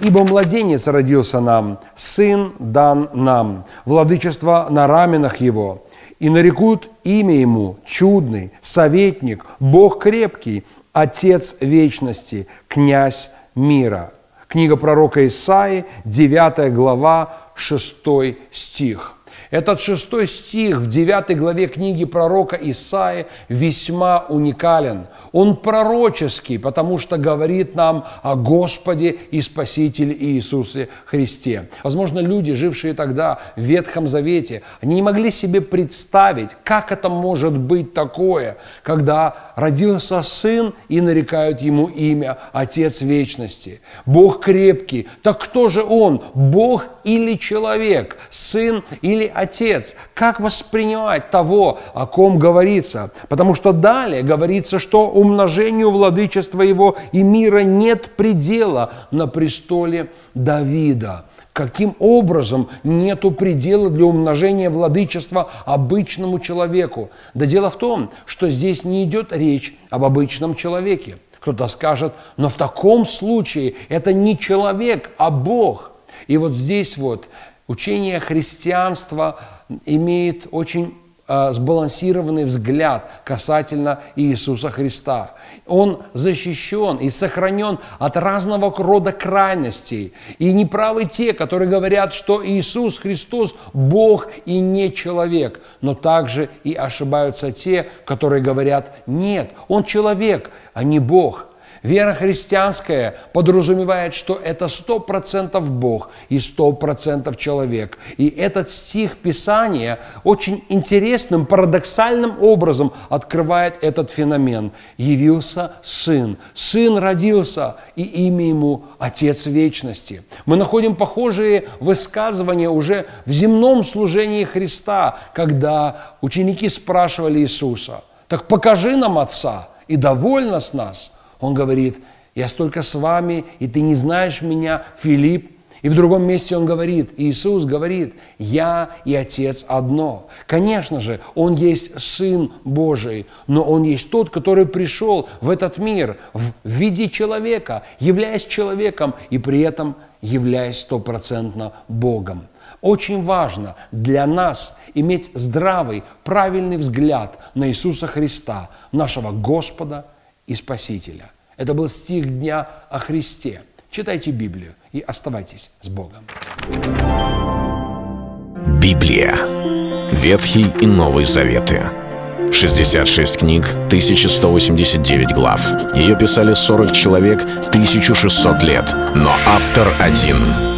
Ибо младенец родился нам, сын дан нам, владычество на раменах его. И нарекут имя ему чудный, советник, Бог крепкий, Отец вечности, князь мира. Книга пророка Исаи, 9 глава, 6 стих. Этот шестой стих в девятой главе книги пророка Исаи весьма уникален. Он пророческий, потому что говорит нам о Господе и Спасителе Иисусе Христе. Возможно, люди, жившие тогда в Ветхом Завете, они не могли себе представить, как это может быть такое, когда родился сын и нарекают ему имя Отец Вечности. Бог крепкий. Так кто же он? Бог или человек? Сын или Отец. Как воспринимать того, о ком говорится? Потому что далее говорится, что умножению владычества его и мира нет предела на престоле Давида. Каким образом нету предела для умножения владычества обычному человеку? Да дело в том, что здесь не идет речь об обычном человеке. Кто-то скажет, но в таком случае это не человек, а Бог. И вот здесь вот учение христианства имеет очень э, сбалансированный взгляд касательно Иисуса Христа. Он защищен и сохранен от разного рода крайностей. И неправы те, которые говорят, что Иисус Христос Бог и не человек. Но также и ошибаются те, которые говорят, нет, Он человек, а не Бог. Вера христианская подразумевает, что это сто процентов Бог и сто процентов человек. И этот стих Писания очень интересным, парадоксальным образом открывает этот феномен. Явился Сын. Сын родился, и имя Ему Отец Вечности. Мы находим похожие высказывания уже в земном служении Христа, когда ученики спрашивали Иисуса, так покажи нам Отца, и довольно с нас – он говорит, я столько с вами, и ты не знаешь меня, Филипп. И в другом месте он говорит, Иисус говорит, я и Отец одно. Конечно же, Он есть Сын Божий, но Он есть тот, который пришел в этот мир в виде человека, являясь человеком и при этом являясь стопроцентно Богом. Очень важно для нас иметь здравый, правильный взгляд на Иисуса Христа, нашего Господа и Спасителя. Это был стих дня о Христе. Читайте Библию и оставайтесь с Богом. Библия. Ветхий и Новый Заветы. 66 книг, 1189 глав. Ее писали 40 человек, 1600 лет. Но автор один —